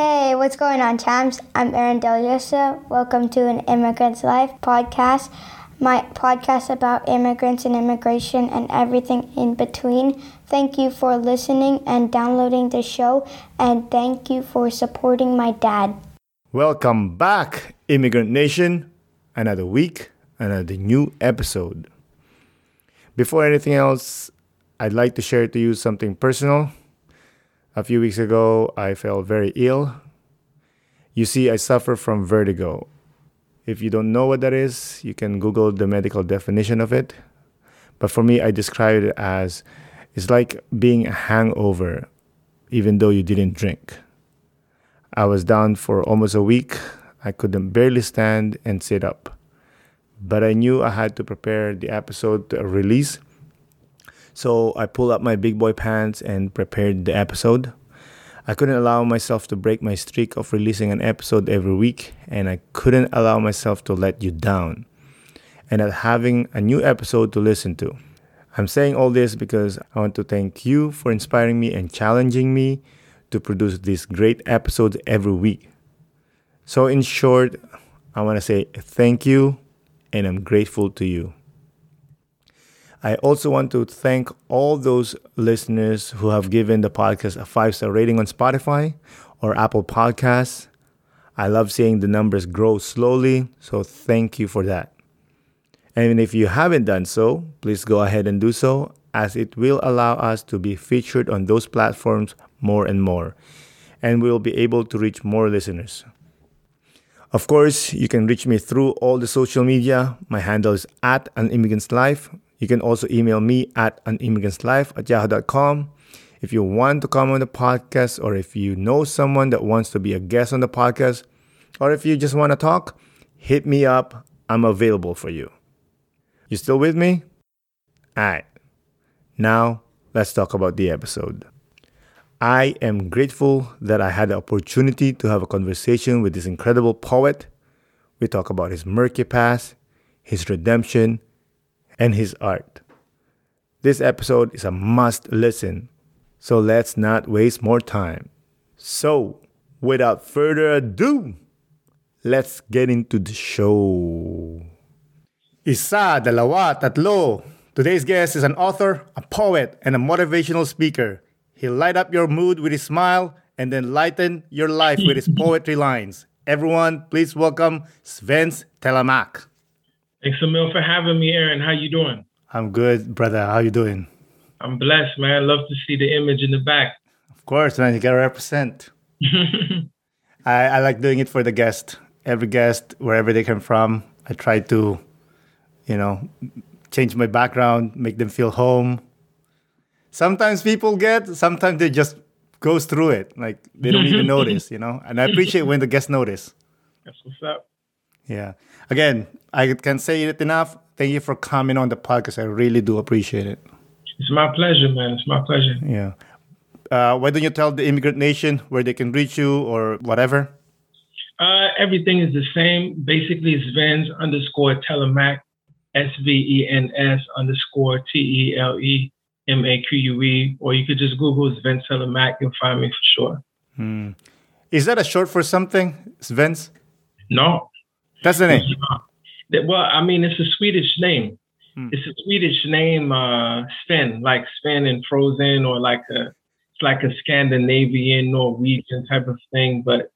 Hey, what's going on, champs? I'm Aaron Deliosa. Welcome to an Immigrant's Life podcast, my podcast about immigrants and immigration and everything in between. Thank you for listening and downloading the show, and thank you for supporting my dad. Welcome back, Immigrant Nation. Another week, another new episode. Before anything else, I'd like to share to you something personal. A few weeks ago, I felt very ill. You see, I suffer from vertigo. If you don't know what that is, you can Google the medical definition of it. But for me, I describe it as it's like being a hangover, even though you didn't drink. I was down for almost a week. I couldn't barely stand and sit up. But I knew I had to prepare the episode to release so I pulled up my big boy pants and prepared the episode. I couldn't allow myself to break my streak of releasing an episode every week, and I couldn't allow myself to let you down and at having a new episode to listen to. I'm saying all this because I want to thank you for inspiring me and challenging me to produce these great episodes every week. So, in short, I want to say thank you and I'm grateful to you. I also want to thank all those listeners who have given the podcast a five star rating on Spotify or Apple Podcasts. I love seeing the numbers grow slowly, so thank you for that. And if you haven't done so, please go ahead and do so, as it will allow us to be featured on those platforms more and more, and we will be able to reach more listeners. Of course, you can reach me through all the social media. My handle is at an immigrant's life. You can also email me at animmigrantslife at yahoo.com. If you want to come on the podcast, or if you know someone that wants to be a guest on the podcast, or if you just want to talk, hit me up. I'm available for you. You still with me? All right. Now, let's talk about the episode. I am grateful that I had the opportunity to have a conversation with this incredible poet. We talk about his murky past, his redemption, and his art. This episode is a must listen, so let's not waste more time. So, without further ado, let's get into the show. Isa, dalawa, tatlo. Today's guest is an author, a poet, and a motivational speaker. He'll light up your mood with his smile and then lighten your life with his poetry lines. Everyone, please welcome Svens Telemaque. Thanks a mil for having me, Aaron. How you doing? I'm good, brother. How you doing? I'm blessed, man. I love to see the image in the back. Of course, man. You gotta represent. I, I like doing it for the guest. Every guest, wherever they come from, I try to, you know, change my background, make them feel home. Sometimes people get, sometimes they just goes through it. Like they don't even notice, you know. And I appreciate when the guests notice. That's what's up. Yeah. Again, I can't say it enough. Thank you for coming on the podcast. I really do appreciate it. It's my pleasure, man. It's my pleasure. Yeah. Uh, why don't you tell the immigrant nation where they can reach you or whatever? Uh, everything is the same. Basically, it's Vens underscore Telemaque, S V E N S underscore T E L E M A Q U E, or you could just Google Sven Telemaque. You'll find me for sure. Hmm. Is that a short for something, Svens? No. That's the name. Well, I mean, it's a Swedish name. Hmm. It's a Swedish name, uh, Sven, like Sven and Frozen, or like a, it's like a Scandinavian, Norwegian type of thing. But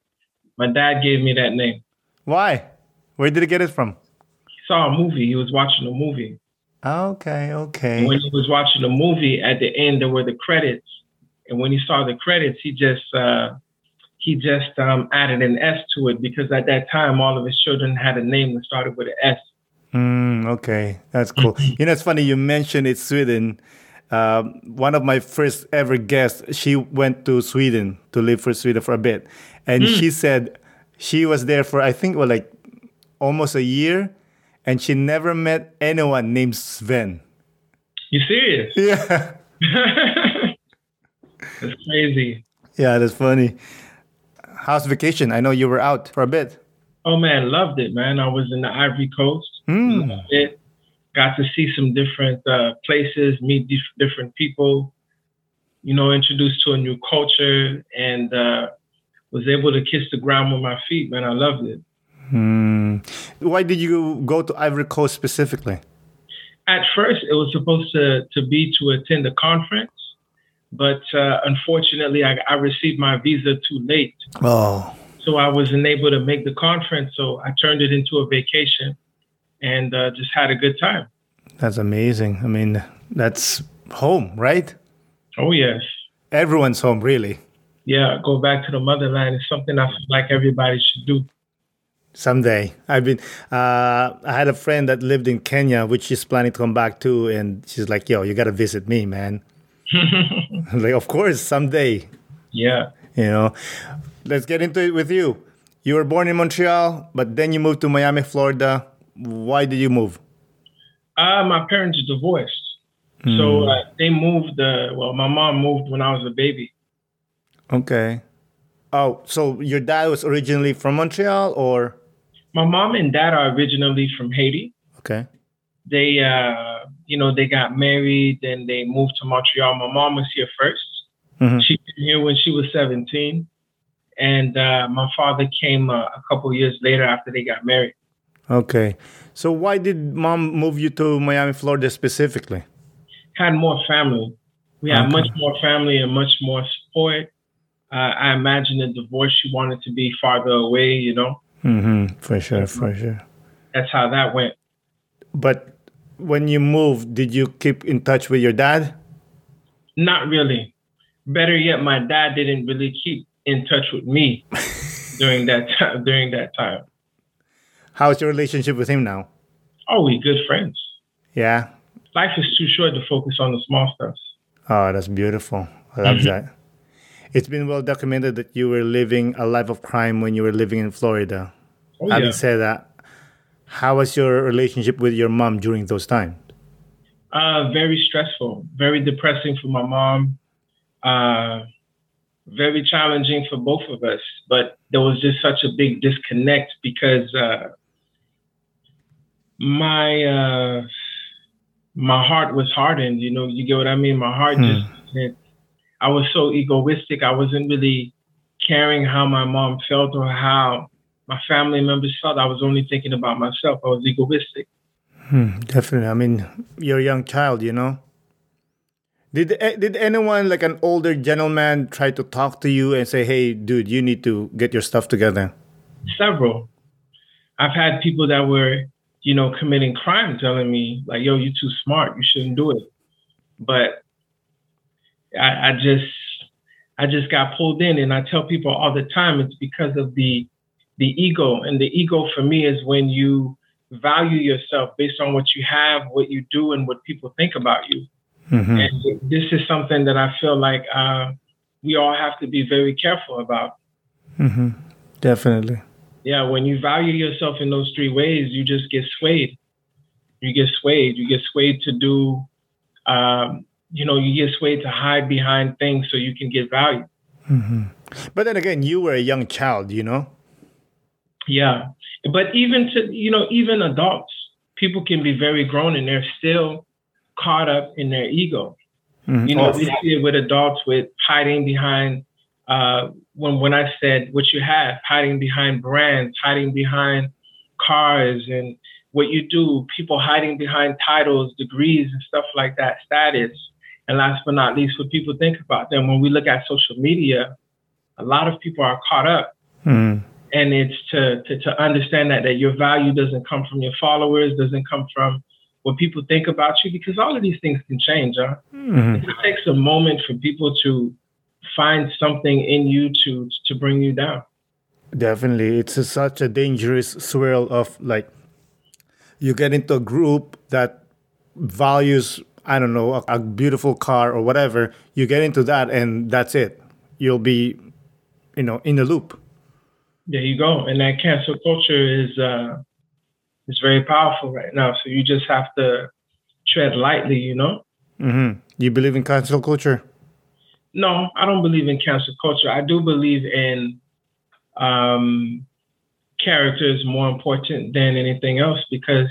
my dad gave me that name. Why? Where did he get it from? He saw a movie. He was watching a movie. Okay, okay. And when he was watching a movie, at the end there were the credits, and when he saw the credits, he just uh, he just um, added an S to it because at that time all of his children had a name that started with an S. Mm, okay, that's cool. you know, it's funny you mentioned it's Sweden. Um, one of my first ever guests, she went to Sweden to live for Sweden for a bit, and she said she was there for I think well like almost a year, and she never met anyone named Sven. You serious? Yeah, That's crazy. yeah, that's funny. How's vacation? I know you were out for a bit. Oh man, loved it, man. I was in the Ivory Coast. Loved it. Got to see some different uh, places, meet dif- different people. You know, introduced to a new culture, and uh, was able to kiss the ground with my feet, man. I loved it. Hmm. Why did you go to Ivory Coast specifically? At first, it was supposed to, to be to attend a conference, but uh, unfortunately, I, I received my visa too late. Oh. So I wasn't able to make the conference. So I turned it into a vacation and uh, just had a good time. That's amazing. I mean, that's home, right? Oh, yes. Everyone's home, really. Yeah, go back to the motherland is something I feel like everybody should do. Someday, I've been. Uh, I had a friend that lived in Kenya, which she's planning to come back to, and she's like, "Yo, you got to visit me, man." like, of course, someday. Yeah. You know, let's get into it with you. You were born in Montreal, but then you moved to Miami, Florida. Why did you move? Uh, my parents divorced. Mm. So uh, they moved, uh, well, my mom moved when I was a baby. Okay. Oh, so your dad was originally from Montreal or? My mom and dad are originally from Haiti. Okay. They, uh, you know, they got married, then they moved to Montreal. My mom was here 1st mm-hmm. She came here when she was 17. And uh, my father came uh, a couple years later after they got married. Okay. So why did mom move you to Miami, Florida specifically? Had more family. We had okay. much more family and much more support. Uh, I imagine the divorce she wanted to be farther away, you know? Mm-hmm. For sure, for sure. That's how that went. But when you moved, did you keep in touch with your dad? Not really. Better yet, my dad didn't really keep in touch with me during that time. During that time. How's your relationship with him now? Oh, we good friends. Yeah. Life is too short to focus on the small stuff. Oh, that's beautiful. I love mm-hmm. that. It's been well documented that you were living a life of crime when you were living in Florida. Oh, Having yeah. said that, how was your relationship with your mom during those times? Uh, very stressful, very depressing for my mom. Uh, very challenging for both of us. But there was just such a big disconnect because uh, my uh, my heart was hardened. You know, you get what I mean. My heart hmm. just I was so egoistic. I wasn't really caring how my mom felt or how my family members felt. I was only thinking about myself. I was egoistic. Hmm, definitely. I mean, you're a young child, you know. Did eh, did anyone like an older gentleman try to talk to you and say, "Hey, dude, you need to get your stuff together"? Several. I've had people that were, you know, committing crime telling me like, "Yo, you're too smart. You shouldn't do it." But I, I just, I just got pulled in, and I tell people all the time, it's because of the, the ego, and the ego for me is when you value yourself based on what you have, what you do, and what people think about you. Mm-hmm. And this is something that I feel like uh, we all have to be very careful about. Mm-hmm. Definitely. Yeah, when you value yourself in those three ways, you just get swayed. You get swayed. You get swayed to do, um, you know, you get swayed to hide behind things so you can get value. Mm-hmm. But then again, you were a young child, you know? Yeah. But even to, you know, even adults, people can be very grown and they're still caught up in their ego. Mm-hmm. You know, we see it with adults with hiding behind uh, when when I said what you have, hiding behind brands, hiding behind cars and what you do, people hiding behind titles, degrees, and stuff like that, status. And last but not least, what people think about them. When we look at social media, a lot of people are caught up. Mm. And it's to, to, to understand that, that your value doesn't come from your followers, doesn't come from what people think about you because all of these things can change. Huh? Mm-hmm. It takes a moment for people to find something in you to to bring you down. Definitely, it's a, such a dangerous swirl of like you get into a group that values I don't know a, a beautiful car or whatever. You get into that, and that's it. You'll be, you know, in the loop. There you go, and that cancel culture is. Uh, is very powerful right now. So you just have to tread lightly, you know? Mm-hmm. You believe in cancel culture? No, I don't believe in cancel culture. I do believe in um, character is more important than anything else because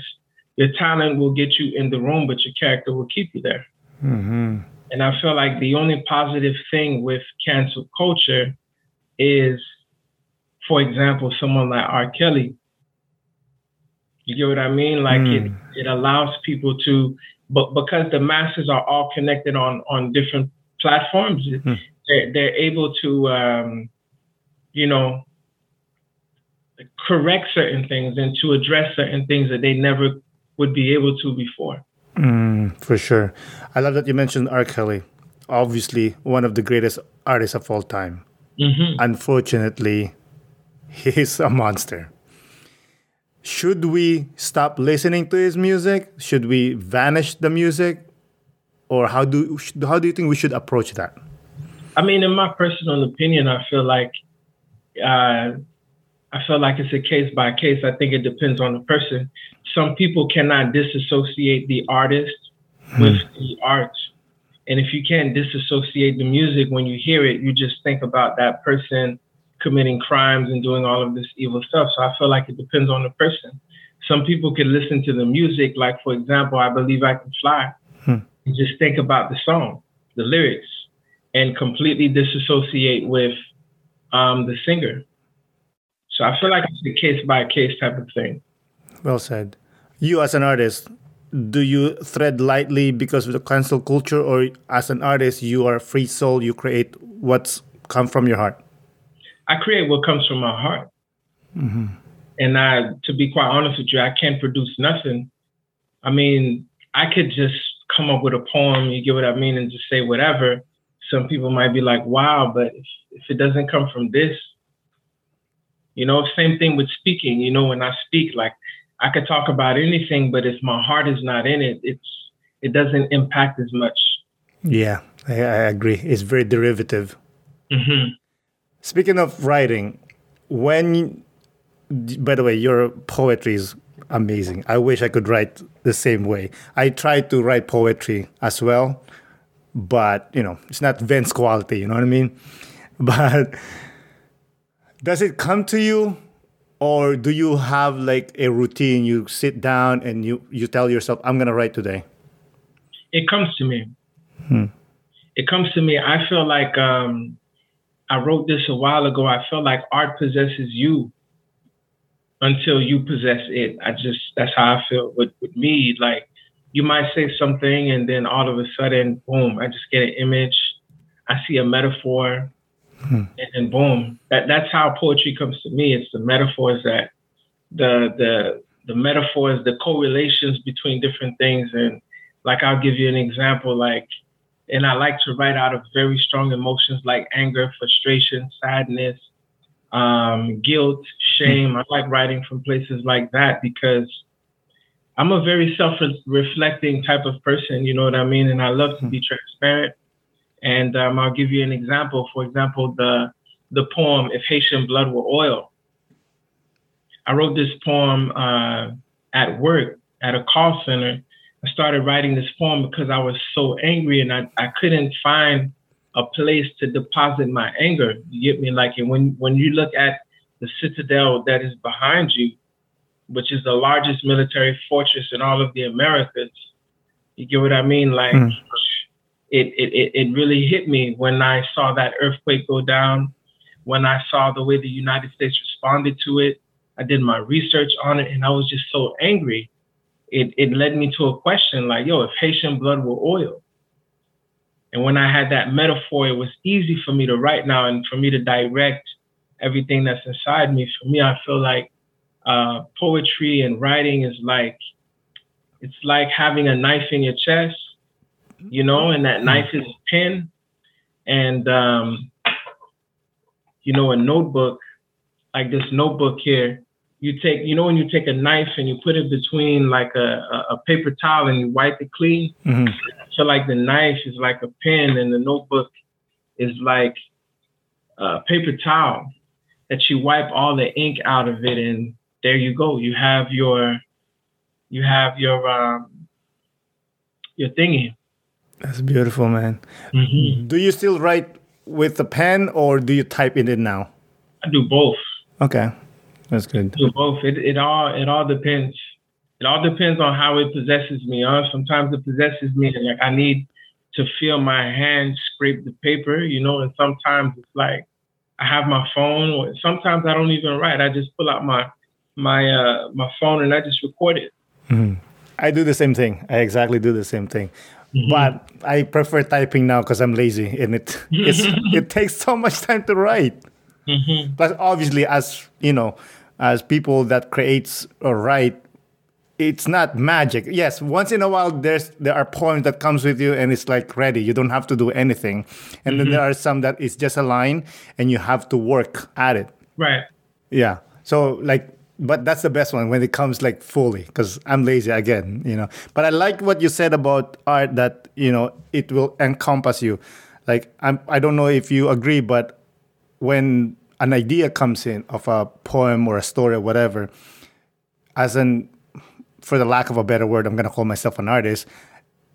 your talent will get you in the room, but your character will keep you there. Mm-hmm. And I feel like the only positive thing with cancel culture is for example, someone like R. Kelly. You get what I mean? Like mm. it, it allows people to, but because the masses are all connected on on different platforms, mm. they're, they're able to, um, you know, correct certain things and to address certain things that they never would be able to before. Mm, for sure. I love that you mentioned R. Kelly. Obviously, one of the greatest artists of all time. Mm-hmm. Unfortunately, he's a monster. Should we stop listening to his music? Should we vanish the music? Or how do how do you think we should approach that? I mean, in my personal opinion, I feel like uh, I feel like it's a case by case. I think it depends on the person. Some people cannot disassociate the artist hmm. with the art. And if you can't disassociate the music when you hear it, you just think about that person committing crimes and doing all of this evil stuff. So I feel like it depends on the person. Some people can listen to the music, like for example, I believe I can fly, hmm. and just think about the song, the lyrics, and completely disassociate with um, the singer. So I feel like it's a case by case type of thing. Well said. You as an artist, do you thread lightly because of the cancel culture, or as an artist, you are a free soul, you create what's come from your heart? I create what comes from my heart. Mm-hmm. And I, to be quite honest with you, I can't produce nothing. I mean, I could just come up with a poem, you get what I mean, and just say whatever. Some people might be like, wow, but if, if it doesn't come from this, you know, same thing with speaking, you know, when I speak, like I could talk about anything, but if my heart is not in it, it's it doesn't impact as much. Yeah, I, I agree. It's very derivative. Mm-hmm. Speaking of writing, when by the way, your poetry is amazing. I wish I could write the same way. I try to write poetry as well, but you know, it's not Vince quality, you know what I mean? But does it come to you or do you have like a routine you sit down and you you tell yourself I'm going to write today? It comes to me. Hmm. It comes to me. I feel like um I wrote this a while ago. I felt like art possesses you until you possess it. I just that's how I feel with, with me. Like you might say something and then all of a sudden, boom, I just get an image. I see a metaphor hmm. and then boom. That that's how poetry comes to me. It's the metaphors that the the the metaphors, the correlations between different things. And like I'll give you an example, like and I like to write out of very strong emotions like anger, frustration, sadness, um, guilt, shame. I like writing from places like that because I'm a very self-reflecting type of person. You know what I mean? And I love to be transparent. And um, I'll give you an example. For example, the the poem "If Haitian Blood Were Oil." I wrote this poem uh, at work at a call center I started writing this poem because I was so angry and I, I couldn't find a place to deposit my anger. You get me? Like, and when, when you look at the citadel that is behind you, which is the largest military fortress in all of the Americas, you get what I mean? Like, mm. it, it, it really hit me when I saw that earthquake go down, when I saw the way the United States responded to it. I did my research on it and I was just so angry it, it led me to a question like, yo, if Haitian blood were oil. And when I had that metaphor, it was easy for me to write now and for me to direct everything that's inside me. For me, I feel like uh, poetry and writing is like, it's like having a knife in your chest, you know, and that knife is a pen. And, um, you know, a notebook, like this notebook here, you take, you know, when you take a knife and you put it between like a, a paper towel and you wipe it clean. Mm-hmm. So like the knife is like a pen and the notebook is like a paper towel that you wipe all the ink out of it and there you go. You have your, you have your, um, your thingy. That's beautiful, man. Mm-hmm. Do you still write with the pen or do you type in it now? I do both. Okay. That's good. Do both. It, it all it all depends. It all depends on how it possesses me. Huh? Sometimes it possesses me and like I need to feel my hand scrape the paper, you know, and sometimes it's like I have my phone. Sometimes I don't even write. I just pull out my my uh, my phone and I just record it. Mm-hmm. I do the same thing. I exactly do the same thing. Mm-hmm. But I prefer typing now because I'm lazy and it it takes so much time to write. Mm-hmm. But obviously, as you know, as people that creates or write, it's not magic. Yes, once in a while there's there are poems that comes with you and it's like ready. You don't have to do anything. And mm-hmm. then there are some that it's just a line and you have to work at it. Right. Yeah. So like but that's the best one when it comes like fully because i'm lazy again you know but i like what you said about art that you know it will encompass you like I'm, i don't know if you agree but when an idea comes in of a poem or a story or whatever as an for the lack of a better word i'm going to call myself an artist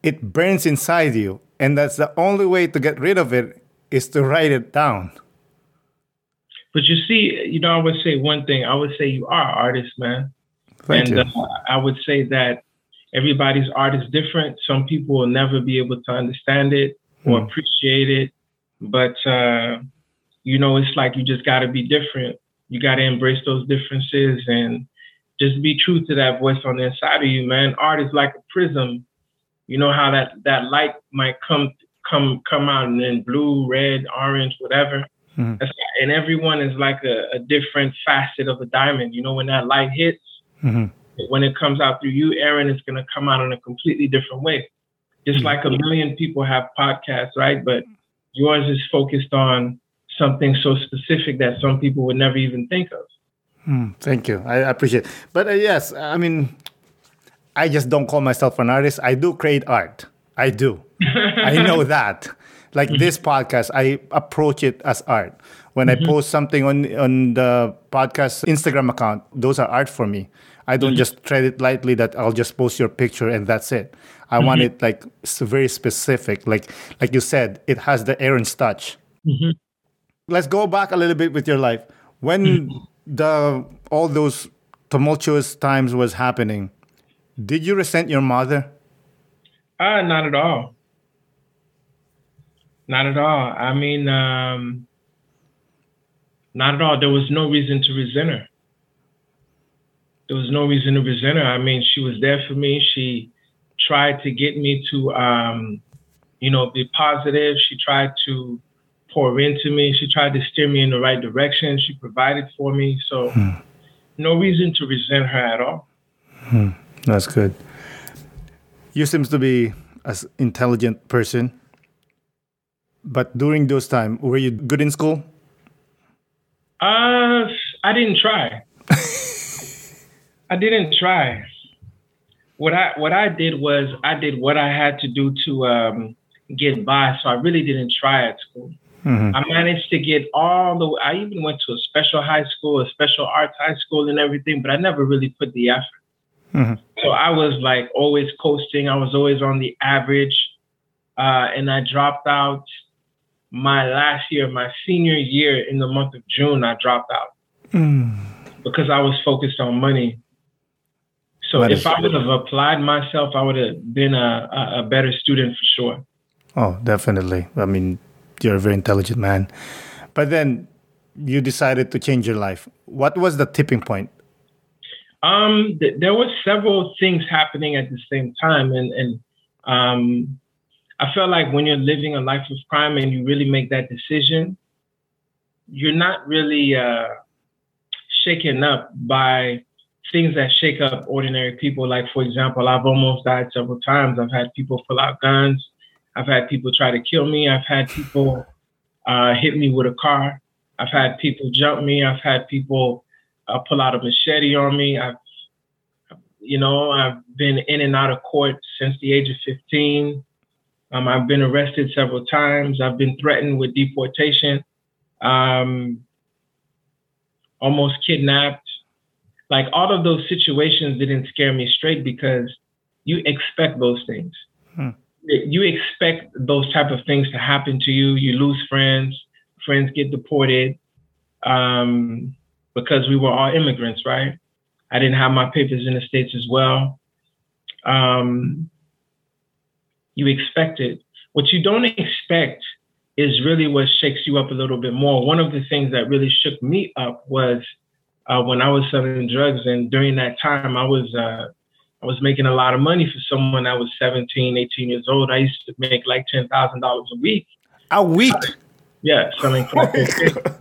it burns inside you and that's the only way to get rid of it is to write it down but you see, you know, I would say one thing. I would say you are an artist, man. Thank and uh, I would say that everybody's art is different. Some people will never be able to understand it or mm. appreciate it. But uh, you know, it's like you just got to be different. You got to embrace those differences and just be true to that voice on the inside of you, man. Art is like a prism. You know how that that light might come come come out and then blue, red, orange, whatever. Mm-hmm. And everyone is like a, a, different facet of a diamond. You know, when that light hits, mm-hmm. when it comes out through you, Aaron, it's going to come out in a completely different way. Just mm-hmm. like a million people have podcasts, right? But yours is focused on something so specific that some people would never even think of. Mm, thank you. I appreciate it. But uh, yes, I mean, I just don't call myself an artist. I do create art. I do. I know that. Like mm-hmm. this podcast, I approach it as art. When mm-hmm. I post something on on the podcast Instagram account, those are art for me. I don't mm-hmm. just treat it lightly that I'll just post your picture and that's it. I want mm-hmm. it like very specific. Like like you said, it has the Aaron's touch. Let's go back a little bit with your life. When the all those tumultuous times was happening, did you resent your mother? Uh, not at all. Not at all. I mean, um, not at all. There was no reason to resent her. There was no reason to resent her. I mean, she was there for me. She tried to get me to, um, you know, be positive. She tried to pour into me. She tried to steer me in the right direction. She provided for me. So, hmm. no reason to resent her at all. Hmm. That's good. You seems to be an intelligent person. But during those time, were you good in school? Uh, I didn't try. I didn't try. What I what I did was I did what I had to do to um, get by. So I really didn't try at school. Mm-hmm. I managed to get all the. I even went to a special high school, a special arts high school, and everything, but I never really put the effort. Mm-hmm. So I was like always coasting. I was always on the average, uh, and I dropped out my last year, my senior year in the month of June, I dropped out mm. because I was focused on money. So that if I would have applied myself, I would have been a, a, a better student for sure. Oh, definitely. I mean, you're a very intelligent man. But then you decided to change your life. What was the tipping point? Um, th- there were several things happening at the same time, and and um, I feel like when you're living a life of crime and you really make that decision, you're not really uh, shaken up by things that shake up ordinary people. Like, for example, I've almost died several times. I've had people pull out guns. I've had people try to kill me. I've had people uh, hit me with a car. I've had people jump me. I've had people uh, pull out a machete on me. I've, you know, I've been in and out of court since the age of 15. Um, I've been arrested several times. I've been threatened with deportation, um, almost kidnapped. Like all of those situations didn't scare me straight because you expect those things. Hmm. You expect those type of things to happen to you. You lose friends, friends get deported um, because we were all immigrants, right? I didn't have my papers in the States as well. Um, you expect it. What you don't expect is really what shakes you up a little bit more. One of the things that really shook me up was uh, when I was selling drugs, and during that time, I was uh, I was making a lot of money for someone that was 17, 18 years old. I used to make like ten thousand dollars a week. A week? Yeah, selling crack cocaine.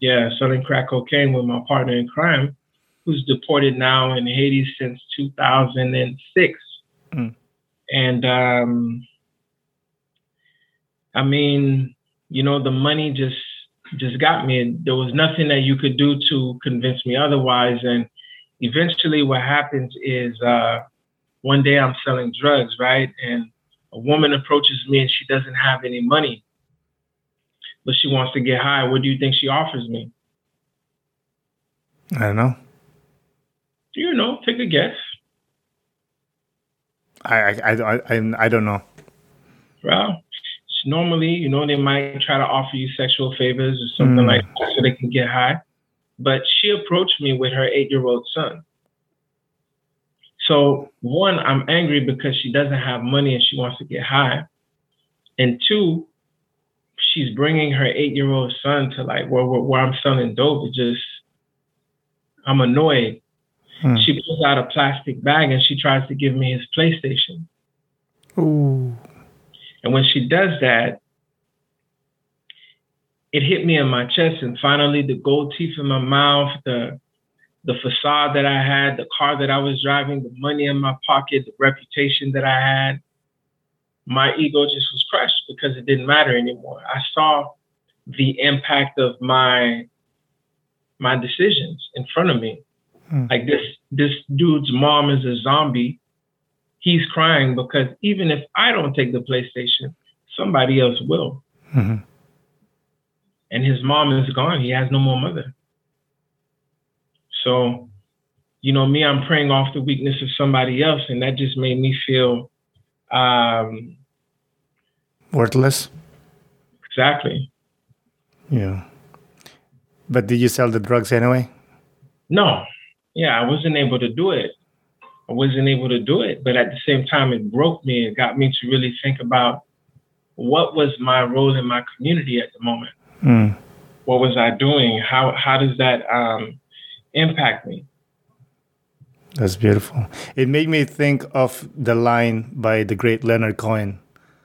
yeah, selling crack cocaine with my partner in crime, who's deported now in Haiti since 2006. Mm. And um, I mean, you know, the money just just got me. There was nothing that you could do to convince me otherwise. And eventually, what happens is uh, one day I'm selling drugs, right? And a woman approaches me and she doesn't have any money, but she wants to get high. What do you think she offers me? I don't know. You know, take a guess. I I I I, I don't know. Well, normally, you know, they might try to offer you sexual favors or something mm. like that so they can get high. But she approached me with her eight year old son. So, one, I'm angry because she doesn't have money and she wants to get high. And two, she's bringing her eight year old son to like where, where, where, I'm selling dope. It just, I'm annoyed. Hmm. She pulls out a plastic bag and she tries to give me his PlayStation. Ooh. And when she does that, it hit me in my chest. And finally, the gold teeth in my mouth, the the facade that I had, the car that I was driving, the money in my pocket, the reputation that I had, my ego just was crushed because it didn't matter anymore. I saw the impact of my my decisions in front of me. Hmm. Like this this dude's mom is a zombie he's crying because even if I don't take the PlayStation, somebody else will. Mm-hmm. And his mom is gone. He has no more mother. So, you know, me, I'm praying off the weakness of somebody else, and that just made me feel um, worthless. Exactly. Yeah. But did you sell the drugs anyway? No. Yeah, I wasn't able to do it. I wasn't able to do it. But at the same time, it broke me. It got me to really think about what was my role in my community at the moment. Mm. What was I doing? How how does that um, impact me? That's beautiful. It made me think of the line by the great Leonard Cohen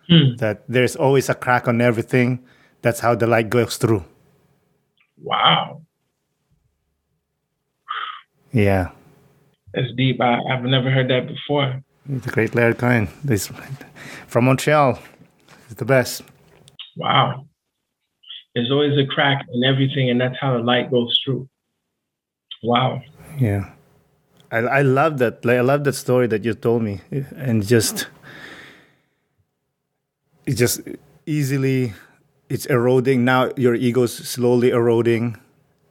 hmm. that there's always a crack on everything. That's how the light goes through. Wow. Yeah. That's deep. I, have never heard that before. The great Leonard Cohen. This from Montreal. It's the best. Wow. There's always a crack in everything, and that's how the light goes through. Wow. Yeah. I, I love that. Like, I love that story that you told me, and just it just easily it's eroding now. Your ego's slowly eroding,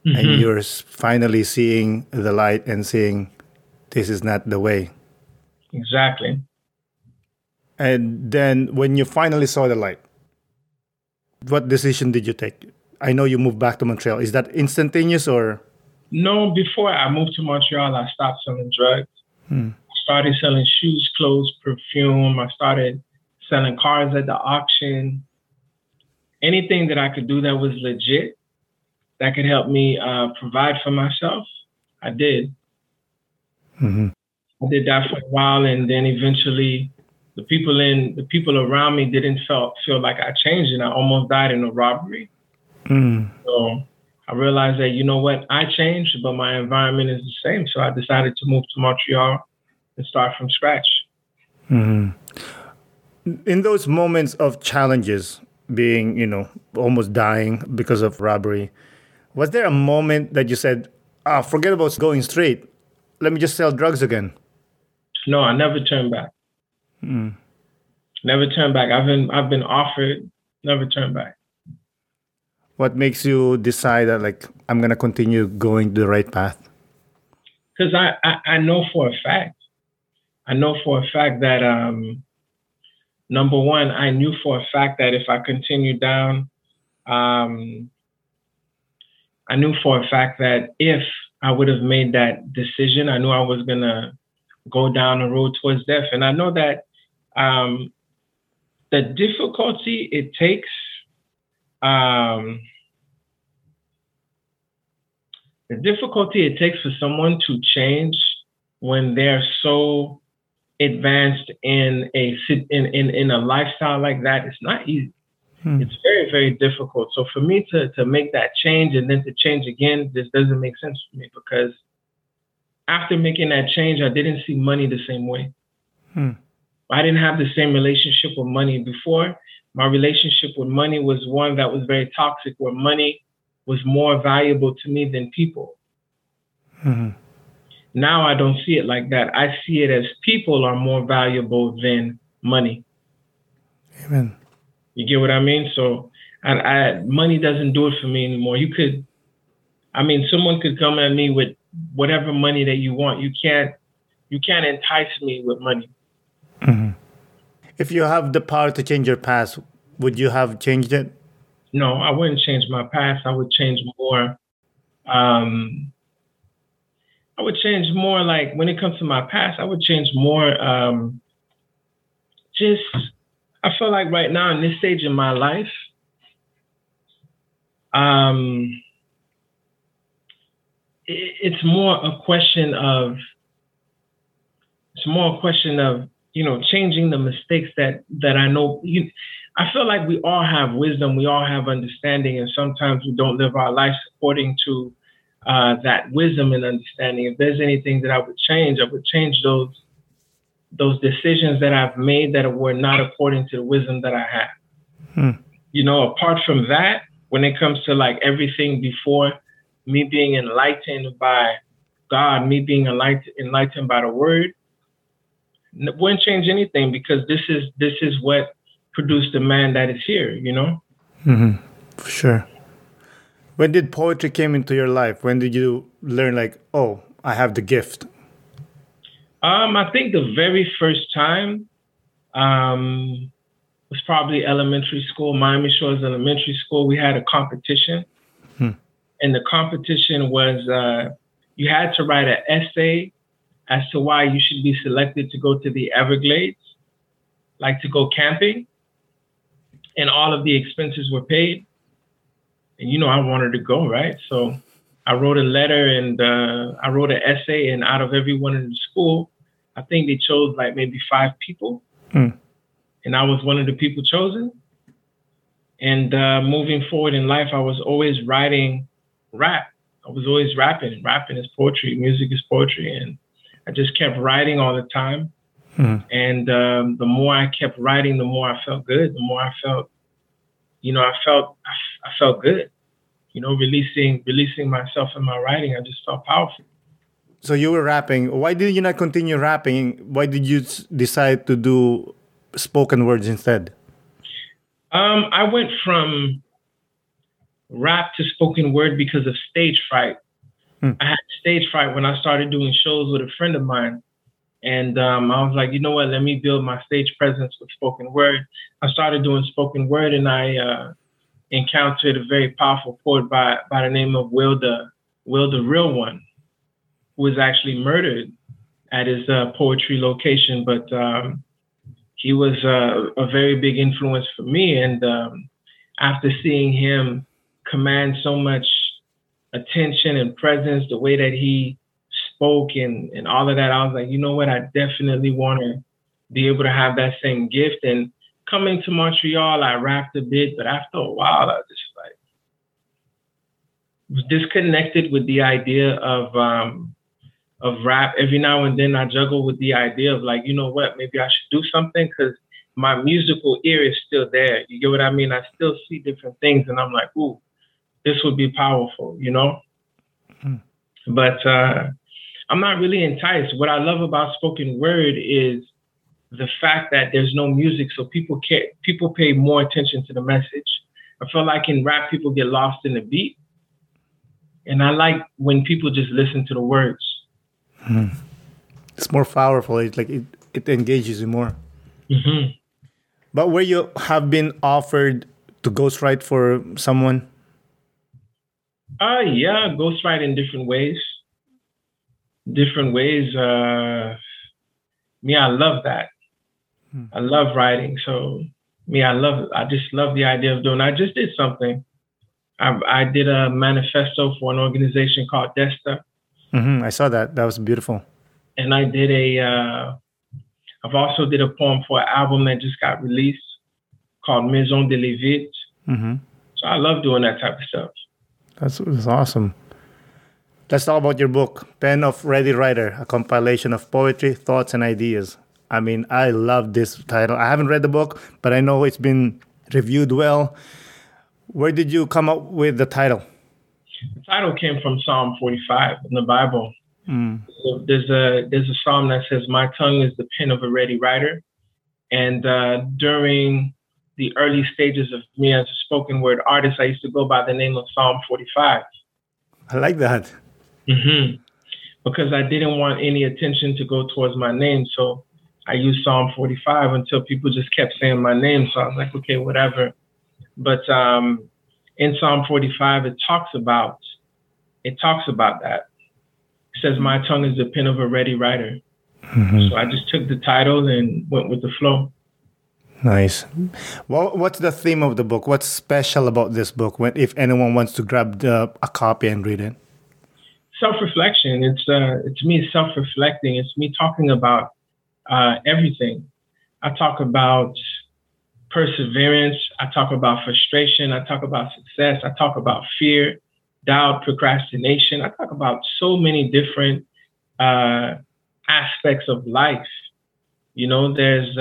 mm-hmm. and you're finally seeing the light and seeing this is not the way. Exactly. And then when you finally saw the light, what decision did you take? I know you moved back to Montreal. Is that instantaneous or? No, before I moved to Montreal, I stopped selling drugs. Hmm. Started selling shoes, clothes, perfume. I started selling cars at the auction. Anything that I could do that was legit, that could help me uh, provide for myself, I did. Mm-hmm. I did that for a while, and then eventually, the people in the people around me didn't feel feel like I changed, and I almost died in a robbery. Mm. So I realized that you know what, I changed, but my environment is the same. So I decided to move to Montreal and start from scratch. Mm-hmm. In those moments of challenges, being you know almost dying because of robbery, was there a moment that you said, "Ah, oh, forget about going straight let me just sell drugs again? No, I never turned back. Mm. Never turn back. I've been I've been offered, never turn back. What makes you decide that like I'm gonna continue going the right path? Because I, I, I know for a fact, I know for a fact that um, number one, I knew for a fact that if I continued down, um, I knew for a fact that if I would have made that decision. I knew I was gonna go down the road towards death, and I know that um, the difficulty it takes um, the difficulty it takes for someone to change when they're so advanced in a in, in, in a lifestyle like that it's not easy hmm. it's very very difficult so for me to to make that change and then to change again this doesn't make sense for me because after making that change i didn't see money the same way hmm. I didn't have the same relationship with money before my relationship with money was one that was very toxic where money was more valuable to me than people hmm now I don't see it like that. I see it as people are more valuable than money. Amen. You get what I mean? So I, I, money doesn't do it for me anymore. You could, I mean, someone could come at me with whatever money that you want. You can't, you can't entice me with money. If you have the power to change your past, would you have changed it? No, I wouldn't change my past. I would change more. Um, I would change more like when it comes to my past, I would change more um just I feel like right now in this stage in my life, um it, it's more a question of it's more a question of you know changing the mistakes that that I know you I feel like we all have wisdom, we all have understanding, and sometimes we don't live our lives according to uh, that wisdom and understanding. If there's anything that I would change, I would change those those decisions that I've made that were not according to the wisdom that I have. Hmm. You know, apart from that, when it comes to like everything before me being enlightened by God, me being enlightened, enlightened by the Word, wouldn't change anything because this is this is what produced the man that is here. You know. Mm-hmm. For sure. When did poetry came into your life? When did you learn like, oh, I have the gift? Um, I think the very first time um, was probably elementary school, Miami Shores Elementary School. We had a competition, hmm. and the competition was uh, you had to write an essay as to why you should be selected to go to the Everglades, like to go camping, and all of the expenses were paid and you know I wanted to go right. So I wrote a letter and uh, I wrote an essay, and out of everyone in the school, I think they chose like maybe five people, mm. and I was one of the people chosen. And uh, moving forward in life, I was always writing rap. I was always rapping. Rapping is poetry. Music is poetry, and I just kept writing all the time. Mm. And um, the more I kept writing, the more I felt good. The more I felt, you know, I felt I felt good. You know, releasing releasing myself in my writing, I just felt powerful. So you were rapping. Why did you not continue rapping? Why did you decide to do spoken words instead? Um, I went from rap to spoken word because of stage fright. Hmm. I had stage fright when I started doing shows with a friend of mine. And um, I was like, you know what? Let me build my stage presence with spoken word. I started doing spoken word, and I uh, encountered a very powerful poet by, by the name of Will the Real One, who was actually murdered at his uh, poetry location. But um, he was uh, a very big influence for me. And um, after seeing him command so much attention and presence, the way that he spoke and, and all of that, I was like, you know what? I definitely want to be able to have that same gift. And coming to Montreal, I rapped a bit, but after a while, I just like was disconnected with the idea of um, of rap. Every now and then, I juggle with the idea of like, you know what, maybe I should do something because my musical ear is still there. You get what I mean? I still see different things, and I'm like, ooh, this would be powerful, you know. Mm. But uh, I'm not really enticed. What I love about spoken word is the fact that there's no music, so people care, people pay more attention to the message. I feel like in rap, people get lost in the beat, and I like when people just listen to the words. Hmm. It's more powerful. It's like it, it engages you more. Mm-hmm. But where you have been offered to ghostwrite for someone? Uh yeah, ghostwrite in different ways. Different ways. Uh, yeah, I love that. Hmm. I love writing. So me, I love I just love the idea of doing. I just did something. I, I did a manifesto for an organization called Desta. Mm-hmm. I saw that. That was beautiful. And I did a. Uh, I've also did a poem for an album that just got released called Maison de Levite. Mm-hmm. So I love doing that type of stuff. That's, that's awesome. Let's talk about your book, Pen of Ready Writer, a compilation of poetry, thoughts, and ideas. I mean, I love this title. I haven't read the book, but I know it's been reviewed well. Where did you come up with the title? The title came from Psalm 45 in the Bible. Mm. So there's a there's a psalm that says, "My tongue is the pen of a ready writer," and uh, during the early stages of me as a spoken word artist, I used to go by the name of Psalm 45. I like that. Mm-hmm. Because I didn't want any attention to go towards my name, so I used Psalm 45 until people just kept saying my name. So I was like, okay, whatever. But um, in Psalm 45, it talks about it talks about that. It says, "My tongue is the pen of a ready writer." Mm-hmm. So I just took the title and went with the flow. Nice. Well, what's the theme of the book? What's special about this book? When, if anyone wants to grab the, a copy and read it, self-reflection. It's uh, it's me self-reflecting. It's me talking about uh, everything. I talk about perseverance. I talk about frustration. I talk about success. I talk about fear, doubt, procrastination. I talk about so many different uh, aspects of life. You know, there's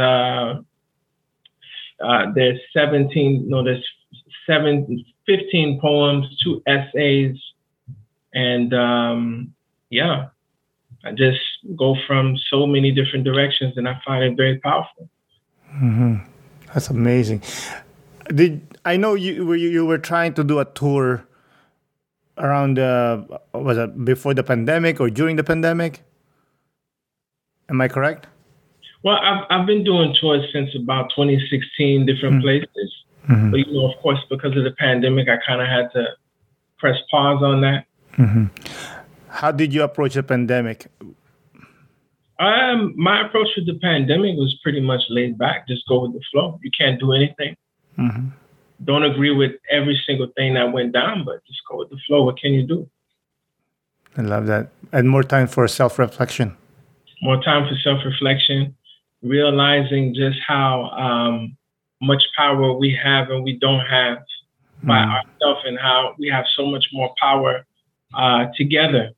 uh, there's 17, no, there's seven, 15 poems, two essays, and um, yeah, I just go from so many different directions, and I find it very powerful. Mm-hmm. That's amazing. Did I know you were you were trying to do a tour around uh, was it before the pandemic or during the pandemic? Am I correct? Well, I've I've been doing tours since about 2016, different mm-hmm. places. Mm-hmm. But you know, of course, because of the pandemic, I kind of had to press pause on that. Mm-hmm. How did you approach the pandemic? Um, my approach with the pandemic was pretty much laid back. Just go with the flow. You can't do anything. Mm-hmm. Don't agree with every single thing that went down, but just go with the flow. What can you do? I love that. And more time for self reflection. More time for self reflection, realizing just how um, much power we have and we don't have mm. by ourselves, and how we have so much more power uh, together.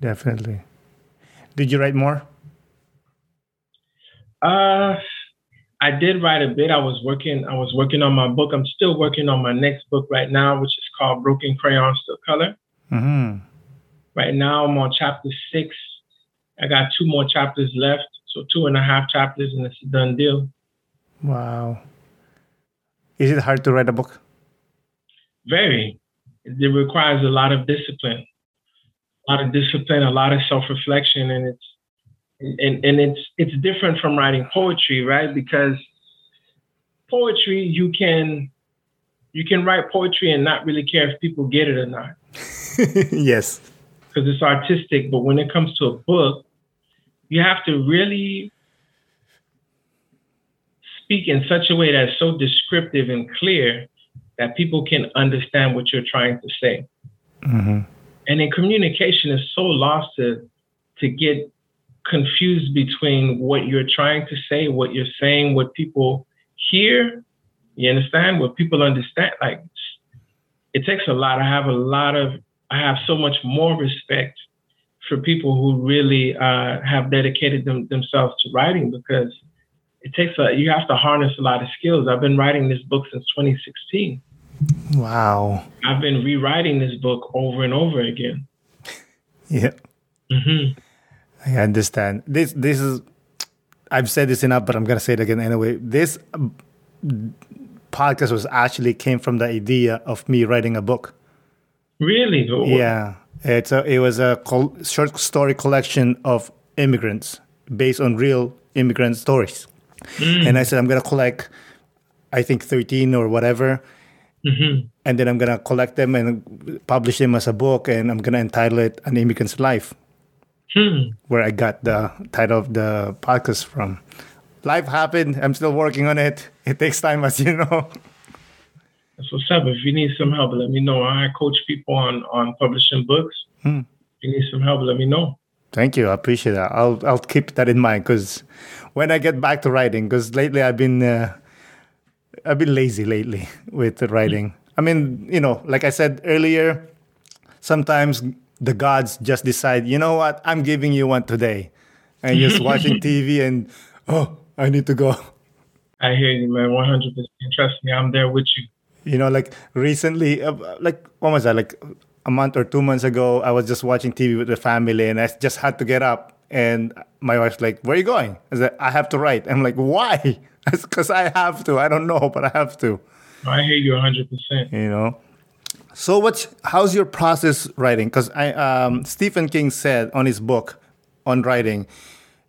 Definitely. Did you write more? Uh, I did write a bit. I was working. I was working on my book. I'm still working on my next book right now, which is called Broken Crayons to Color. Mm-hmm. Right now, I'm on chapter six. I got two more chapters left, so two and a half chapters, and it's a done deal. Wow. Is it hard to write a book? Very. It requires a lot of discipline a lot of discipline, a lot of self-reflection, and it's and, and it's it's different from writing poetry, right? Because poetry you can you can write poetry and not really care if people get it or not. yes. Because it's artistic, but when it comes to a book, you have to really speak in such a way that's so descriptive and clear that people can understand what you're trying to say. Mm-hmm. And in communication is so lost to to get confused between what you're trying to say, what you're saying, what people hear. You understand? What people understand. Like it takes a lot. I have a lot of I have so much more respect for people who really uh, have dedicated them, themselves to writing because it takes a you have to harness a lot of skills. I've been writing this book since 2016. Wow. I've been rewriting this book over and over again. Yeah. Mm-hmm. I understand. This this is I've said this enough, but I'm gonna say it again anyway. This podcast was actually came from the idea of me writing a book. Really? Yeah. It's a, it was a col- short story collection of immigrants based on real immigrant stories. Mm. And I said I'm gonna collect, I think 13 or whatever, Mm-hmm. And then I'm gonna collect them and publish them as a book, and I'm gonna entitle it "An Immigrant's Life," hmm. where I got the title of the podcast from. life happened. I'm still working on it. It takes time, as you know. What's up. If you need some help, let me know. I coach people on on publishing books. Hmm. If you need some help, let me know. Thank you. I appreciate that. I'll I'll keep that in mind because when I get back to writing, because lately I've been uh, I've been lazy lately with the writing. I mean, you know, like I said earlier, sometimes the gods just decide, you know what, I'm giving you one today, and you're just watching TV and oh, I need to go. I hear you, man. One hundred percent. Trust me, I'm there with you. You know, like recently, uh, like what was that? Like a month or two months ago, I was just watching TV with the family, and I just had to get up. And my wife's like, "Where are you going?" I said, "I have to write." I'm like, "Why?" Because I have to. I don't know, but I have to. I hear you 100. percent You know. So what's how's your process writing? Because I um, Stephen King said on his book on writing,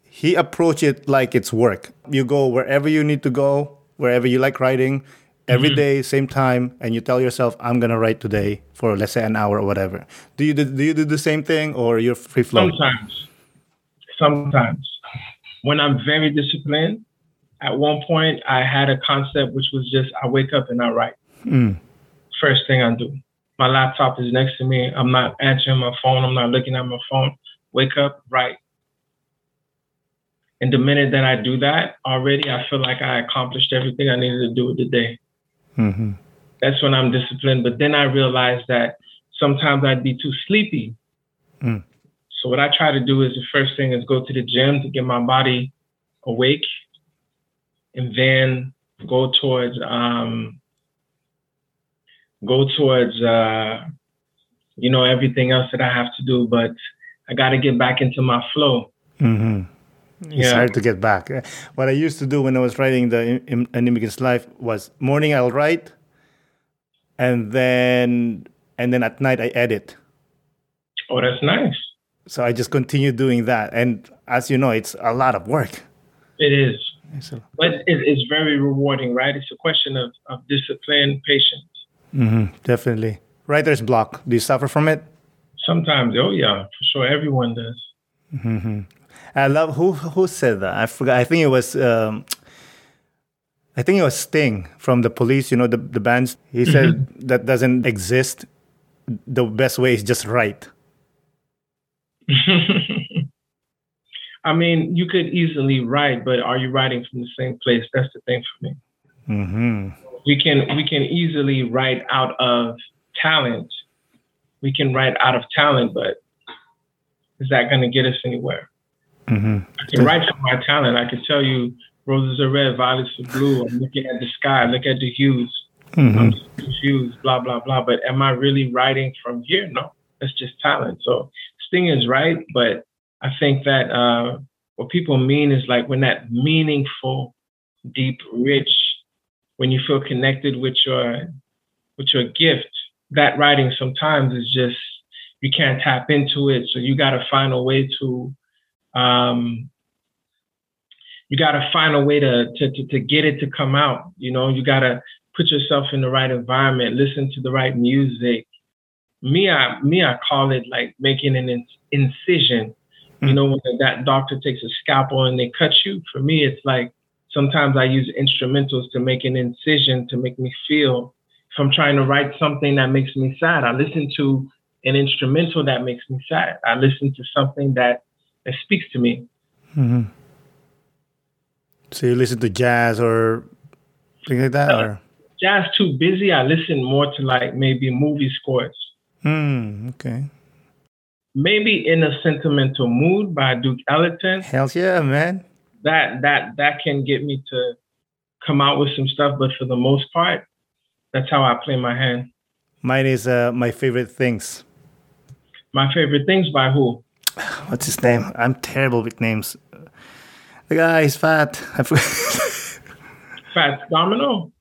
he approached it like it's work. You go wherever you need to go, wherever you like writing, every day, same time, and you tell yourself, "I'm gonna write today for let's say an hour or whatever." Do you do, do you do the same thing, or you're free flow? Sometimes, sometimes, when I'm very disciplined, at one point I had a concept which was just I wake up and I write. Mm. First thing I do. My laptop is next to me. I'm not answering my phone. I'm not looking at my phone. Wake up, write. And the minute that I do that, already I feel like I accomplished everything I needed to do with the day. Hmm That's when I'm disciplined. But then I realized that sometimes I'd be too sleepy. Mm. So what I try to do is the first thing is go to the gym to get my body awake, and then go towards um, go towards uh, you know everything else that I have to do. But I got to get back into my flow. hmm It's Yeah. hard to get back. What I used to do when I was writing the An Immigrant's Life was morning I'll write, and then and then at night I edit. Oh, that's nice. So I just continue doing that, and as you know, it's a lot of work. It is, It's a- but it, it's very rewarding, right? It's a question of, of discipline, patience. Mm-hmm, definitely. Writer's block. Do you suffer from it? Sometimes, oh yeah, for sure, everyone does. I love who who said that. I forgot. I think it was. Um, I think it was Sting from the Police. You know the the bands. He said that doesn't exist. The best way is just write. I mean, you could easily write, but are you writing from the same place? That's the thing for me. hmm We can we can easily write out of talent. We can write out of talent, but is that going to get us anywhere? Hmm I can write from my talent. I can tell you roses are red, violets are blue. I'm looking at the sky, look at the hues. Mm-hmm. I'm confused, blah, blah, blah. But am I really writing from here? No, that's just talent. So Sting is right, but I think that uh, what people mean is like when that meaningful, deep, rich, when you feel connected with your with your gift, that writing sometimes is just you can't tap into it. So you got to find a way to um, you got to find a way to, to, to, to get it to come out. You know, you got to put yourself in the right environment, listen to the right music. Me, I, me, I call it like making an in- incision. You know, when that doctor takes a scalpel and they cut you, for me, it's like sometimes I use instrumentals to make an incision to make me feel. If I'm trying to write something that makes me sad, I listen to an instrumental that makes me sad. I listen to something that, that speaks to me. Mm-hmm. So you listen to jazz or things like that, or jazz too busy. I listen more to like maybe movie scores. hmm, okay. Maybe in a sentimental mood by Duke Ellington. Hell yeah, man. That that that can get me to come out with some stuff. But for the most part, that's how I play my hand. Mine is uh, my favorite things. My favorite things by who? What's his name? I'm terrible with names. The guy is fat. Fats Domino.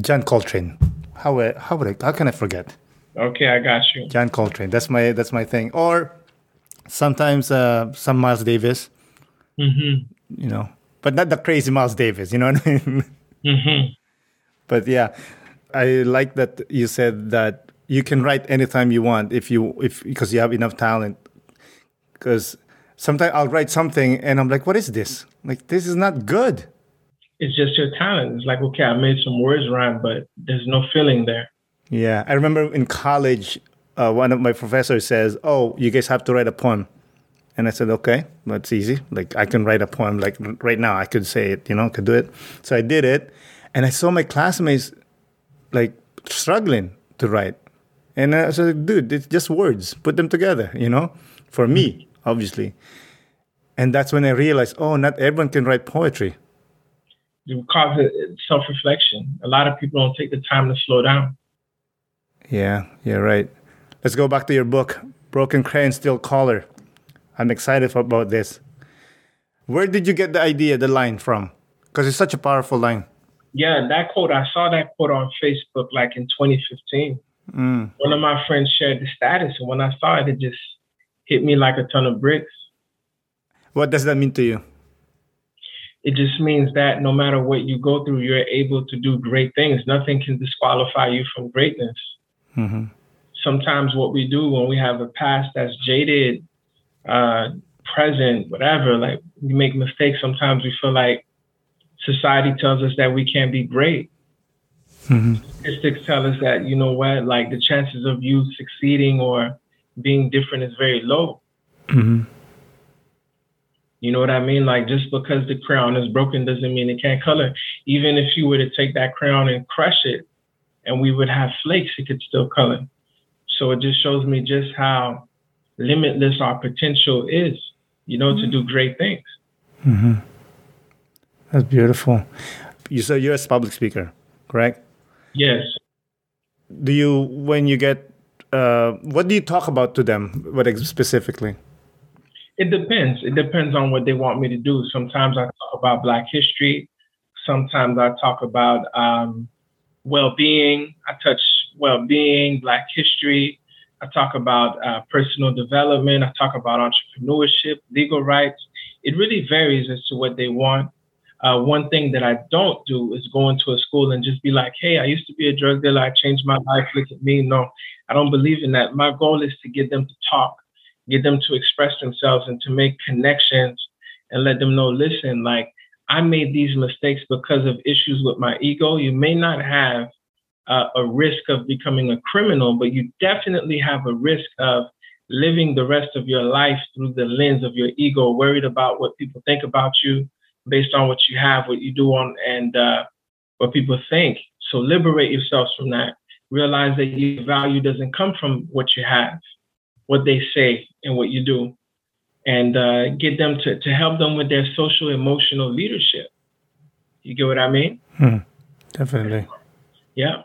John Coltrane. How would- how would I, how can I forget? Okay, I got you. John Coltrane. That's my that's my thing. Or sometimes uh, some Miles Davis. hmm You know, but not the crazy Miles Davis. You know what I mean? hmm But yeah, I like that you said that you can write anytime you want if you if because you have enough talent. Because sometimes I'll write something and I'm like, what is this? Like, this is not good. It's just your talent. It's like, okay, I made some words rhyme, but there's no feeling there. Yeah. I remember in college, uh, one of my professors says, oh, you guys have to write a poem. And I said, okay, that's easy. Like, I can write a poem. Like, right now, I could say it, you know, could do it. So I did it. And I saw my classmates, like, struggling to write. And I said, dude, it's just words. Put them together, you know, for me, obviously. And that's when I realized, oh, not everyone can write poetry. It self reflection. A lot of people don't take the time to slow down. Yeah, yeah, right. Let's go back to your book, Broken Crayons Still Color. I'm excited about this. Where did you get the idea, the line from? Because it's such a powerful line. Yeah, that quote, I saw that quote on Facebook like in 2015. Mm. One of my friends shared the status, and when I saw it, it just hit me like a ton of bricks. What does that mean to you? It just means that no matter what you go through, you're able to do great things. Nothing can disqualify you from greatness. Mm-hmm. Sometimes what we do when we have a past that's jaded, uh, present, whatever, like we make mistakes. Sometimes we feel like society tells us that we can't be great. Mm-hmm. Statistics tell us that, you know what, like the chances of you succeeding or being different is very low. Mm-hmm. You know what I mean? Like just because the crayon is broken doesn't mean it can't color. Even if you were to take that crayon and crush it and we would have flakes, it could still color. So it just shows me just how limitless our potential is, you know, mm-hmm. to do great things. Mm-hmm. That's beautiful. You so you're a public speaker, correct? Yes. Do you when you get uh, what do you talk about to them? What specifically? It depends. It depends on what they want me to do. Sometimes I talk about Black history. Sometimes I talk about um, well-being. I touch well-being, Black history. I talk about uh, personal development. I talk about entrepreneurship, legal rights. It really varies as to what they want. Uh, one thing that I don't do is go into a school and just be like, hey, I used to be a drug dealer. I changed my life. Look at me. No, I don't believe in that. My goal is to get them to talk get them to express themselves and to make connections and let them know listen, like I made these mistakes because of issues with my ego. You may not have uh, a risk of becoming a criminal, but you definitely have a risk of living the rest of your life through the lens of your ego, worried about what people think about you based on what you have, what you do on, and uh, what people think. So liberate yourselves from that. Realize that your value doesn't come from what you have what they say and what you do, and uh, get them to, to help them with their social emotional leadership. You get what I mean? Hmm. Definitely. Yeah.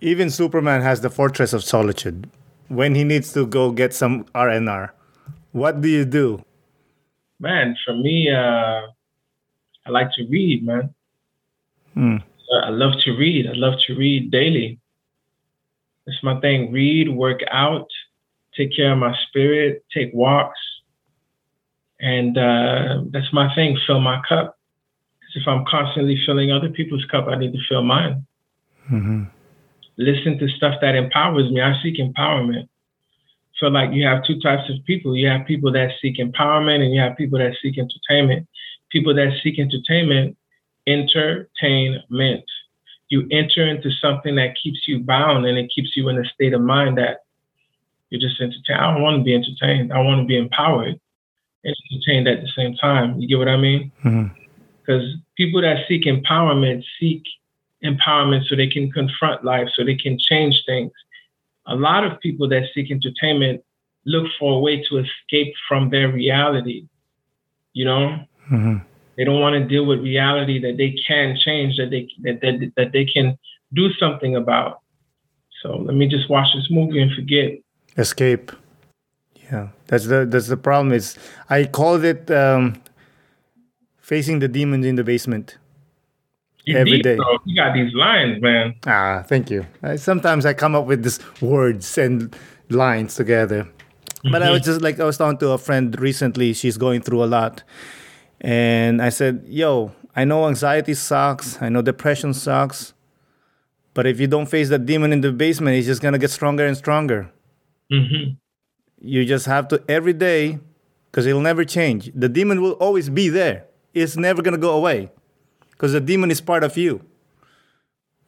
Even Superman has the fortress of solitude. When he needs to go get some R&R, what do you do? Man, for me, uh, I like to read, man. Hmm. I love to read. I love to read daily. It's my thing. Read, work out, take care of my spirit, take walks. And uh, that's my thing, fill my cup. Because if I'm constantly filling other people's cup, I need to fill mine. Mm-hmm. Listen to stuff that empowers me. I seek empowerment. Feel like you have two types of people. You have people that seek empowerment and you have people that seek entertainment. People that seek entertainment, entertainment. You enter into something that keeps you bound and it keeps you in a state of mind that you're just entertained. I don't want to be entertained. I want to be empowered and entertained at the same time. You get what I mean? Because mm-hmm. people that seek empowerment seek empowerment so they can confront life, so they can change things. A lot of people that seek entertainment look for a way to escape from their reality. You know, mm-hmm. They don't want to deal with reality that they can change, that they that, that that they can do something about. So let me just watch this movie and forget escape yeah that's the that's the problem is i called it um, facing the demons in the basement you every day. you got these lines man ah thank you I, sometimes i come up with these words and lines together mm-hmm. but i was mm-hmm. just like i was talking to a friend recently she's going through a lot and i said yo i know anxiety sucks i know depression sucks but if you don't face that demon in the basement it's just gonna get stronger and stronger Mm-hmm. You just have to every day because it'll never change. The demon will always be there. It's never gonna go away because the demon is part of you.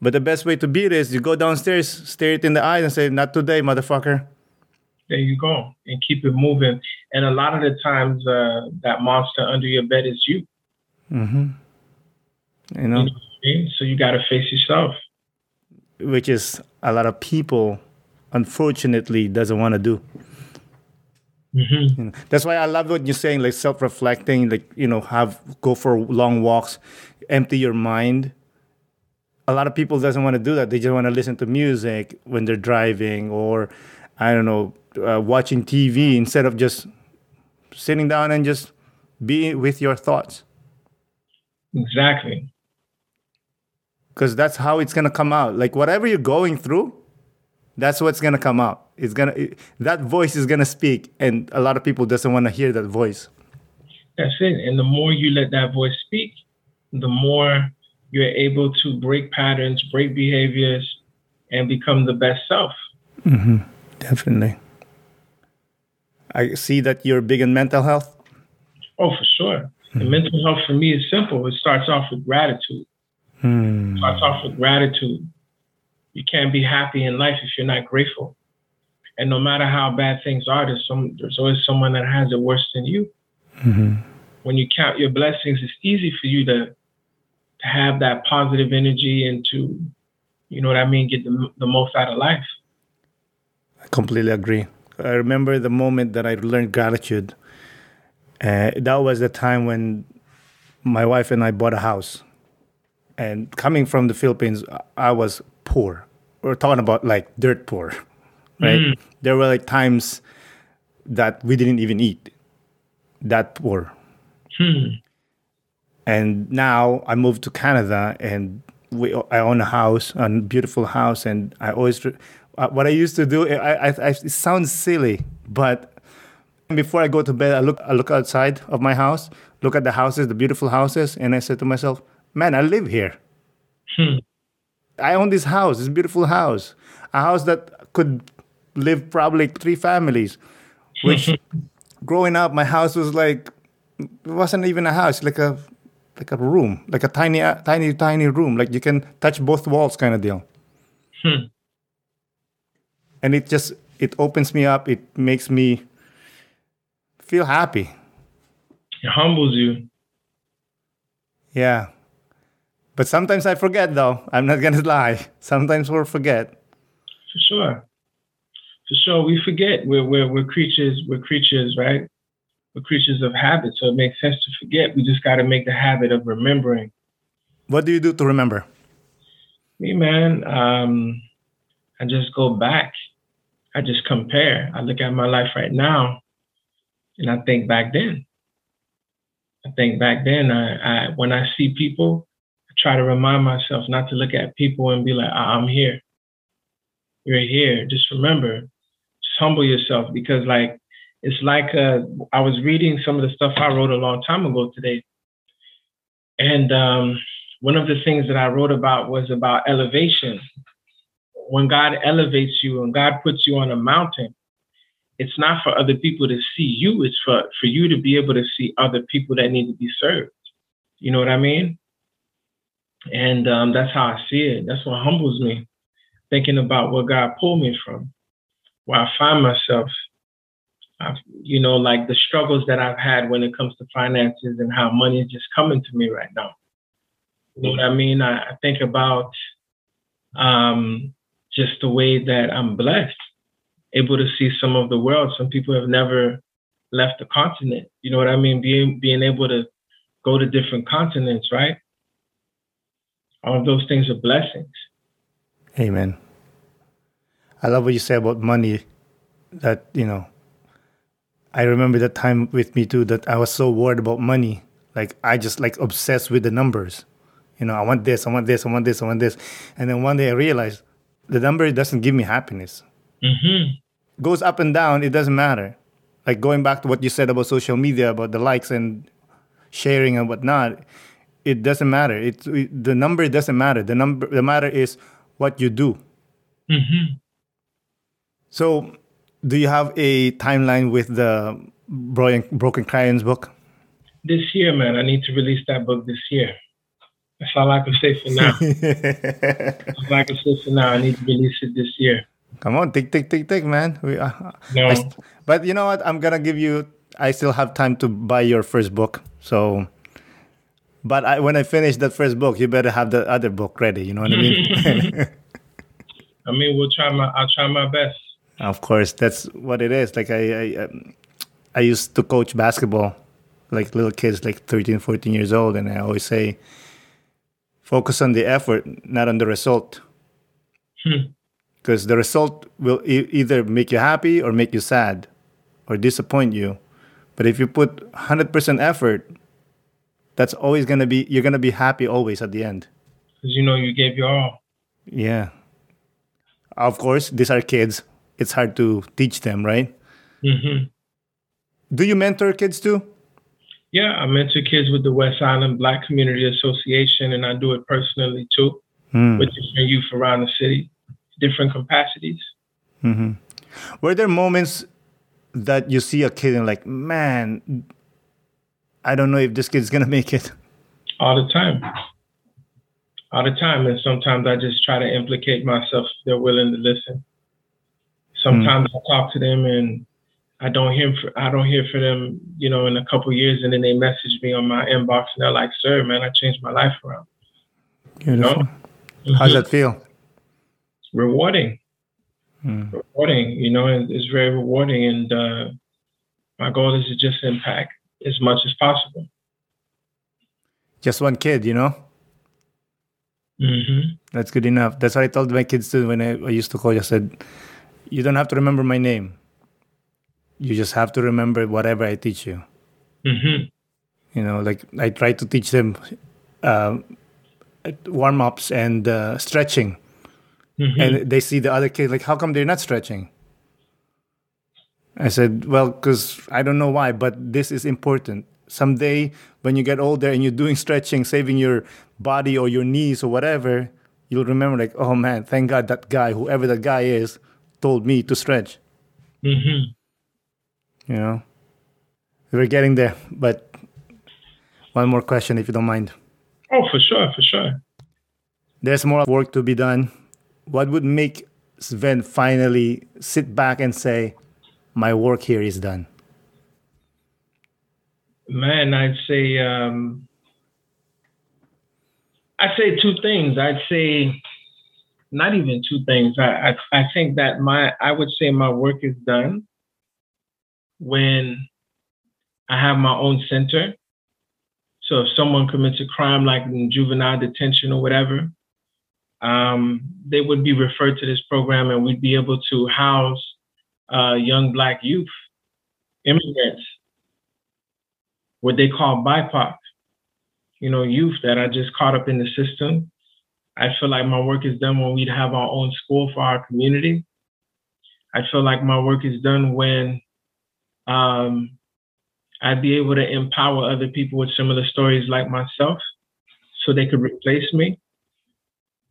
But the best way to beat it is you go downstairs, stare it in the eyes, and say, "Not today, motherfucker." There you go, and keep it moving. And a lot of the times, uh, that monster under your bed is you. Mm-hmm. You You know, know what I mean? So you got to face yourself. which is a lot of people, unfortunately, doesn't want to do. hmm You know, that's why I love what you're saying, like self-reflecting, like you know, have go for long walks, empty your mind. A lot of people doesn't want to do that. They just want to listen to music when they're driving, or I don't know, uh, watching TV instead of just sitting down and just be with your thoughts. Exactly. Because that's how it's gonna come out. Like whatever you're going through, that's what's gonna come out. It's gonna it, that voice is gonna speak, and a lot of people doesn't want to hear that voice. That's it. And the more you let that voice speak, the more you're able to break patterns, break behaviors, and become the best self. Definitely. I see that you're big in mental health. Oh, for sure. And mental health for me is simple. It starts off with gratitude. Hmm. It starts off with gratitude. You can't be happy in life if you're not grateful. And no matter how bad things are, there's some there's always someone that has it worse than you. When you count your blessings, it's easy for you to to have that positive energy and to, you know what I mean, get the, the most out of life. I completely agree. I remember the moment that I learned gratitude. Uh, that was the time when my wife and I bought a house. And coming from the Philippines, I was poor. We're talking about like dirt poor, right? There were like times that we didn't even eat. That poor. Hmm. and now I moved to Canada and we I own a house, a beautiful house, and I always uh, what I used to do. I, I, I it sounds silly, but before I go to bed, I look I look outside of my house, look at the houses, the beautiful houses, and I said to myself, "Man, I live here. Hmm. I own this house, this beautiful house, a house that could live probably three families." Which, growing up, my house was like it wasn't even a house, like a like a room, like a tiny, tiny, tiny room. Like you can touch both walls, kind of deal. Hmm. And it just it opens me up. It makes me feel happy. It humbles you. Yeah. But sometimes I forget, though. I'm not gonna lie. Sometimes we'll forget. For sure. For sure. We forget we're, we're, we're creatures, we're creatures, right? We're creatures of habit. So it makes sense to forget. We just got to make the habit of remembering. What do you do to remember? Me, man, um, I just go back. I just compare. I look at my life right now and I think back then. I think back then, I, I when I see people, I try to remind myself not to look at people and be like, "Ah, I'm here. You're here. Just remember, just humble yourself because like it's like uh, I was reading some of the stuff I wrote a long time ago today. And um, one of the things that I wrote about was about elevation. When God elevates you and God puts you on a mountain, it's not for other people to see you, it's for, for you to be able to see other people that need to be served. You know what I mean? And um, that's how I see it. That's what humbles me, thinking about where God pulled me from, where I find myself. I've, you know, like the struggles that I've had when it comes to finances and how money is just coming to me right now. You know what I mean? I, I think about um, just the way that I'm blessed, able to see some of the world. Some people have never left the continent. You know what I mean? Being being able to go to different continents, right? All of those things are blessings. Amen. I love what you say about money. That you know, I remember that time with me too. That I was so worried about money. Like I just like obsessed with the numbers. You know, I want this, I want this, I want this, I want this. And then one day I realized the number doesn't give me happiness. hmm goes up and down, it doesn't matter. Like going back to what you said about social media, about the likes and sharing and whatnot, it doesn't matter. It, it the number doesn't matter. The number the matter is what you do. hmm So, do you have a timeline with the Broken, Broken Crayons book? This year, man. I need to release that book this year. That's all I can say for now. That's all I can say for now. I need to release it this year. Come on, tick, tick, tick, tick, man. We, uh, No. St- but you know what? I'm gonna give you. I still have time to buy your first book. So, but I, when I finish that first book, you better have the other book ready. You know what I mean? I mean, we'll try my. I'll try my best. of course, that's what it is. Like I, I, um, I used to coach basketball, like little kids, like 13, 14 years old, and I always say, focus on the effort, not on the result. Hmm. because the result will e- either make you happy or make you sad or disappoint you. But if you put 100% effort that's always going to be you're going to be happy always at the end. Because you know you gave your all. yeah. Of course these are kids. It's hard to teach them right? Hmm do you mentor kids too Yeah, I mentor kids with the West Island Black Community Association, and I do it personally too Hmm. with different youth around the city, different capacities. Mhm. were there moments that you see a kid and like man i don't know if this kid's going to make it all the time. All the time. And sometimes I just try to implicate myself they're willing to listen. Sometimes I talk to them and I don't hear for, I don't hear for them, you know, in a couple years and then they message me on my inbox and they're like, Sir, man, I changed my life around. beautiful Mhm. how's that feel Rewarding. Hmm. Rewarding, you know, and it's very rewarding and uh my goal is to just impact as much as possible. just one kid you know hmm That's good enough. That's what I told my kids too when I, I used to call. I said, You don't have to remember my name. You just have to remember whatever I teach you. hmm You know, like I try to teach them uh, warm ups and uh, stretching. hmm And they see the other kids, like, How come they're not stretching? I said, Well, because I don't know why, but this is important. Someday, when you get older and you're doing stretching, saving your body or your knees or whatever, you'll remember, like, oh man, thank God that guy, whoever that guy is, told me to stretch. hmm You know, we're getting there. But one more question, if you don't mind. Oh, for sure, for sure. There's more work to be done. What would make Sven finally sit back and say, my work here is done? Man, I'd say um, I'd say two things. I'd say not even two things. I, I I think that my I would say my work is done when I have my own center. So if someone commits a crime like in juvenile detention or whatever, um, they would be referred to this program and we'd be able to house uh, young black youth, immigrants, what they call BIPOC, you know, youth that are just caught up in the system. I feel like my work is done when we'd have our own school for our community. I feel like my work is done when um, I'd be able to empower other people with similar stories like myself so they could replace me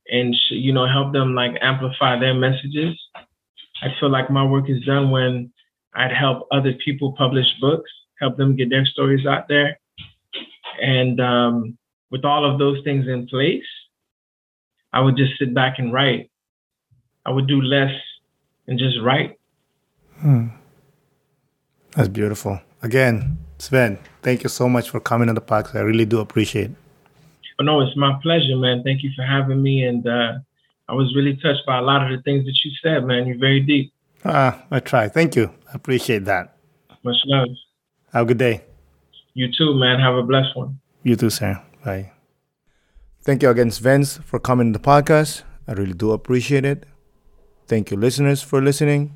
and, you know, help them like amplify their messages. I feel like my work is done when I'd help other people publish books, help them get their stories out there. And um, with all of those things in place, I would just sit back and write. I would do less and just write. That's beautiful. Again, Sven, thank you so much for coming on the podcast. I really do appreciate it. But no, it's my pleasure, man. Thank you for having me. And uh, I was really touched by a lot of the things that you said, man. You're very deep. Ah, I try. Thank you. I appreciate that. Much love. Have a good day. You too, man. Have a blessed one. You too, sir. Bye. Thank you again, Svens, for coming on the podcast. I really do appreciate it. Thank you, listeners, for listening.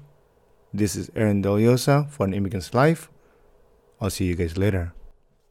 This is Aaron Deliosa for An Immigrant's Life. I'll see you guys later.